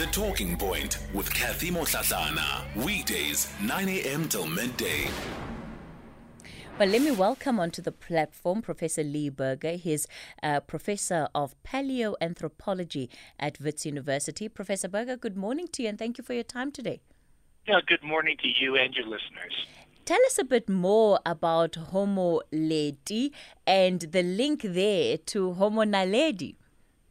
The Talking Point with Kathy Motlatlana. Weekdays, 9 a.m. till midday. Well, let me welcome onto the platform Professor Lee Berger. He's uh, Professor of Paleoanthropology at Wits University. Professor Berger, good morning to you and thank you for your time today. Yeah, good morning to you and your listeners. Tell us a bit more about Homo leti and the link there to Homo naledi.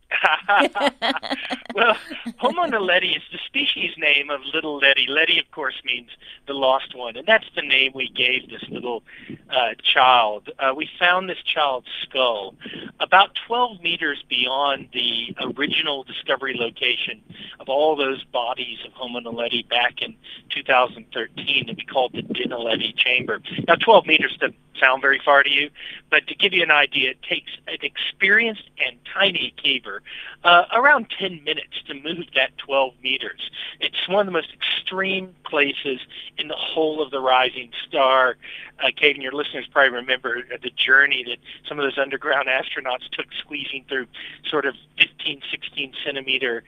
well, Homo naledi is the species name of little Leti. Leti, of course, means the lost one, and that's the name we gave this little uh, child. Uh, we found this child's skull about 12 meters beyond the original discovery location of all those bodies of Homo naledi back in 2013 that we called the Dinaledi chamber. Now, 12 meters doesn't sound very far to you, but to give you an idea, it takes an experienced and tiny caver uh, around 10 minutes to move that 12 meters. It's one of the most extreme places in the whole of the rising star. Uh, Kate and your listeners probably remember the journey that some of those underground astronauts took squeezing through sort of 15, 16 centimeter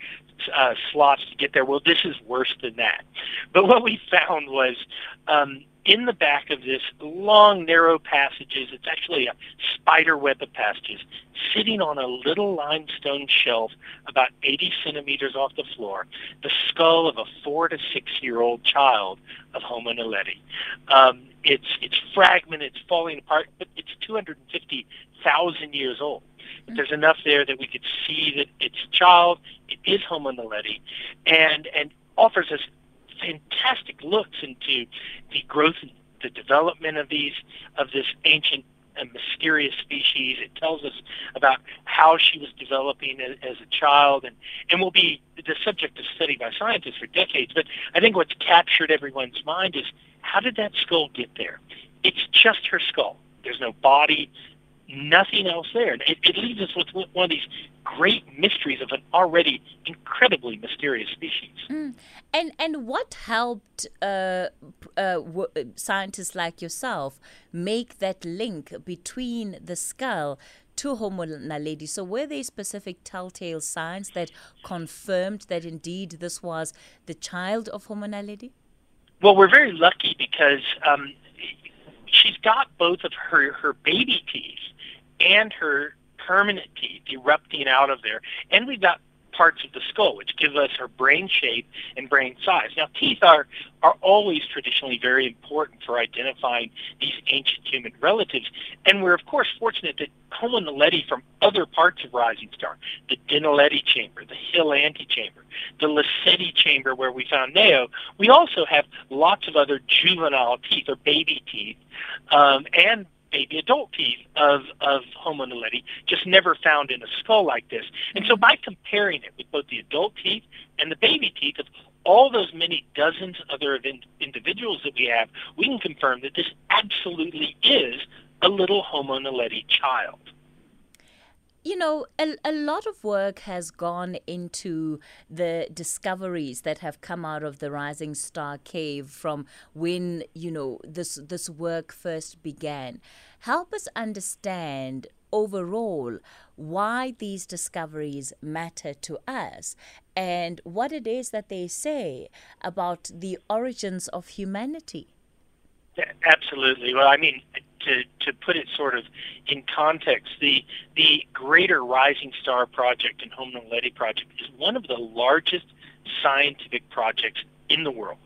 uh, slots to get there. Well, this is worse than that. But what we found was um, in the back of this long, narrow passages, it's actually a spider web of passages, sitting on a little limestone shelf about 80 centimeters off the floor, the skull of a four to six year old child of Homo naledi. Um, it's, it's fragmented, it's falling apart, but it's 250,000 years old. But there's enough there that we could see that it's a child, it is Homo naledi, and, and offers us fantastic looks into the growth and the development of these of this ancient and mysterious species. It tells us about how she was developing as, as a child and, and will be the subject of study by scientists for decades. But I think what's captured everyone's mind is how did that skull get there? It's just her skull. There's no body, nothing else there. It, it leaves us with one of these great mysteries of an already incredibly mysterious species. Mm. And and what helped uh, uh, w- scientists like yourself make that link between the skull to Homo naledi? So were there specific telltale signs that confirmed that indeed this was the child of Homo naledi? Well, we're very lucky because um, she's got both of her her baby teeth and her permanent teeth erupting out of there. And we've got parts of the skull, which give us her brain shape and brain size. Now, teeth are, are always traditionally very important for identifying these ancient human relatives. And we're, of course, fortunate that Homo naledi from other parts of Rising Star, the Dinaledi chamber, the Hill antechamber, the Lesedi chamber where we found Neo, we also have lots of other juvenile teeth or baby teeth um, and baby adult teeth of, of Homo naledi, just never found in a skull like this. And so by comparing it with both the adult teeth and the baby teeth of all those many dozens other in, individuals that we have, we can confirm that this absolutely is a little Homo naledi child. You know, a, a lot of work has gone into the discoveries that have come out of the Rising Star Cave from when, you know, this, this work first began. Help us understand overall why these discoveries matter to us and what it is that they say about the origins of humanity. Absolutely. Well, I mean, to, to put it sort of in context, the the Greater Rising Star Project and Homo naledi Project is one of the largest scientific projects in the world.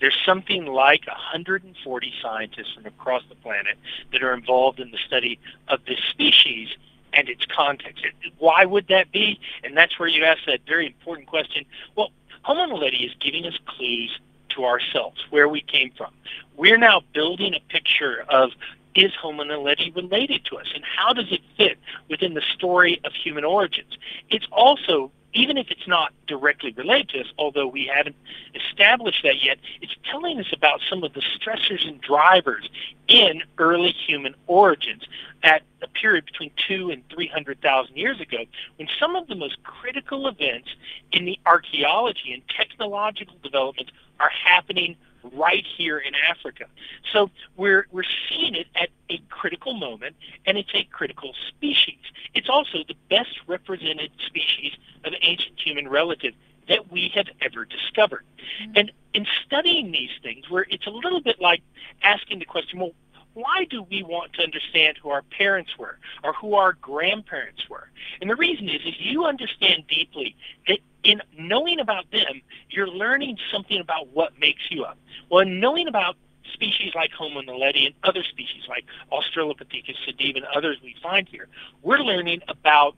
There's something like 140 scientists from across the planet that are involved in the study of this species and its context. Why would that be? And that's where you ask that very important question. Well, Homo naledi is giving us clues to ourselves, where we came from. We're now building a picture of is Homo related to us, and how does it fit within the story of human origins? It's also even if it's not directly related to us, although we haven't established that yet, it's telling us about some of the stressors and drivers in early human origins at a period between two and 300,000 years ago, when some of the most critical events in the archaeology and technological developments are happening right here in Africa. So we're, we're seeing it at a critical moment, and it's a critical species. It's also the best represented species of ancient human relative that we have ever discovered. Mm-hmm. And in studying these things, where it's a little bit like asking the question, well, why do we want to understand who our parents were or who our grandparents were? And the reason is if you understand deeply that in knowing about them, you're learning something about what makes you up. Well, in knowing about species like Homo naledi and other species like Australopithecus sediba and others we find here, we're learning about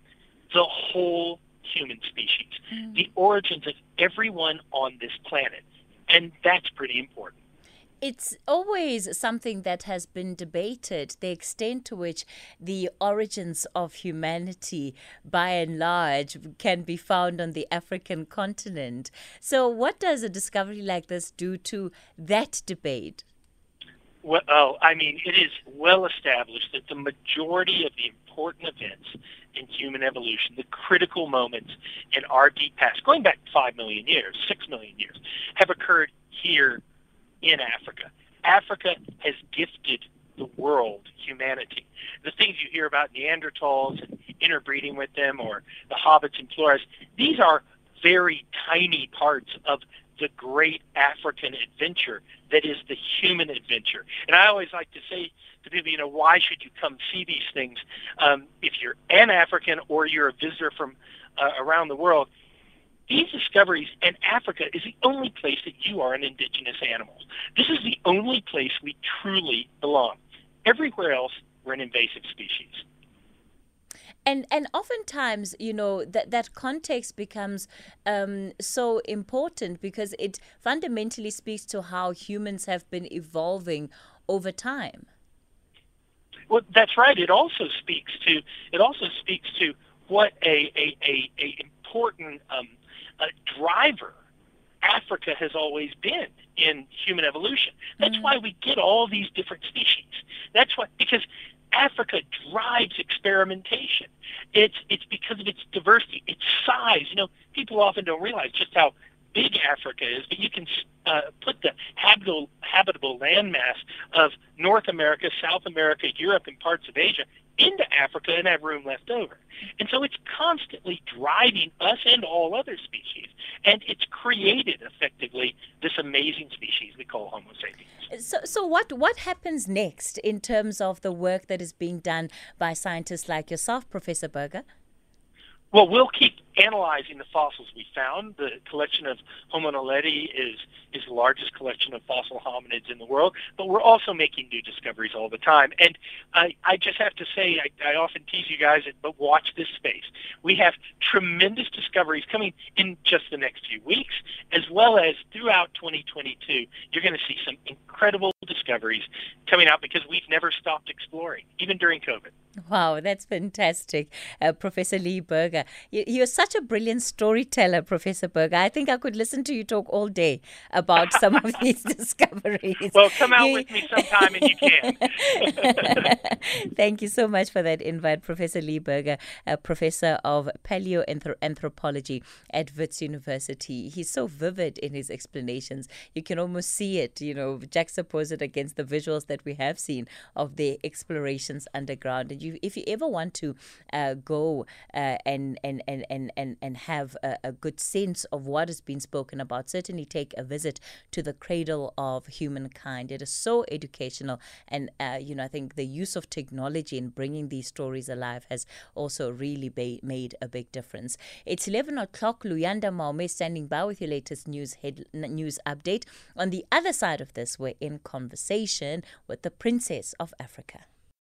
the whole human species, mm. the origins of everyone on this planet. And that's pretty important it's always something that has been debated the extent to which the origins of humanity, by and large, can be found on the African continent. So, what does a discovery like this do to that debate? Well, oh, I mean, it is well established that the majority of the important events in human evolution, the critical moments in our deep past, going back 5 million years, 6 million years, have occurred here in Africa. Africa has gifted the world humanity. The things you hear about Neanderthals and interbreeding with them or the hobbits and Flores, these are very tiny parts of the great African adventure that is the human adventure. And I always like to say to people, you know, why should you come see these things um, if you're an African or you're a visitor from uh, around the world? These discoveries, and Africa is the only place that you are an indigenous animal. This is the only place we truly belong. Everywhere else, we're an invasive species. And and oftentimes, you know, that that context becomes um, so important because it fundamentally speaks to how humans have been evolving over time. Well, that's right. It also speaks to it also speaks to what a a, a, a important um, a driver Africa has always been in human evolution. That's mm-hmm. why we get all these different species. That's why because Africa drives experimentation. It's it's because of its diversity, its size. You know, people often don't realize just how big Africa is, but you can uh, put the habitable habitable landmass of North America, South America, Europe, and parts of Asia into Africa and have room left over. And so it's constantly driving us and all other species. And it's created effectively this amazing species we call Homo sapiens. So, so what, what happens next in terms of the work that is being done by scientists like yourself, Professor Berger? Well, we'll keep analyzing the fossils we found. The collection of Homo naledi is is the largest collection of fossil hominids in the world, but we're also making new discoveries all the time. And I, I just have to say, I, I often tease you guys, but watch this space. We have tremendous discoveries coming in just the next few weeks, as well as throughout 2022. You're going to see some incredible discoveries coming out because we've never stopped exploring, even during COVID. Wow, that's fantastic. Uh, Professor Lee Berger, you, are such a brilliant storyteller, Professor Berger. I think I could listen to you talk all day about some of these discoveries. Well, come out you... with me sometime and you can. Thank you so much for that invite, Professor Lee Berger, a professor of paleoanthropology at Wits University. He's so vivid in his explanations. You can almost see it, you know, juxtapose it against the visuals that we have seen of the explorations underground. And you, if you ever want to uh, go uh, and, and, and, and, and, and have a, a good sense of what has been spoken about, certainly take a visit to the cradle of humankind. It is so educational. And, uh, you know, I think the use of technology in bringing these stories alive has also really made a big difference. It's 11 o'clock. Luyanda Maume standing by with your latest news head, news update. On the other side of this, we're in conversation with the Princess of Africa.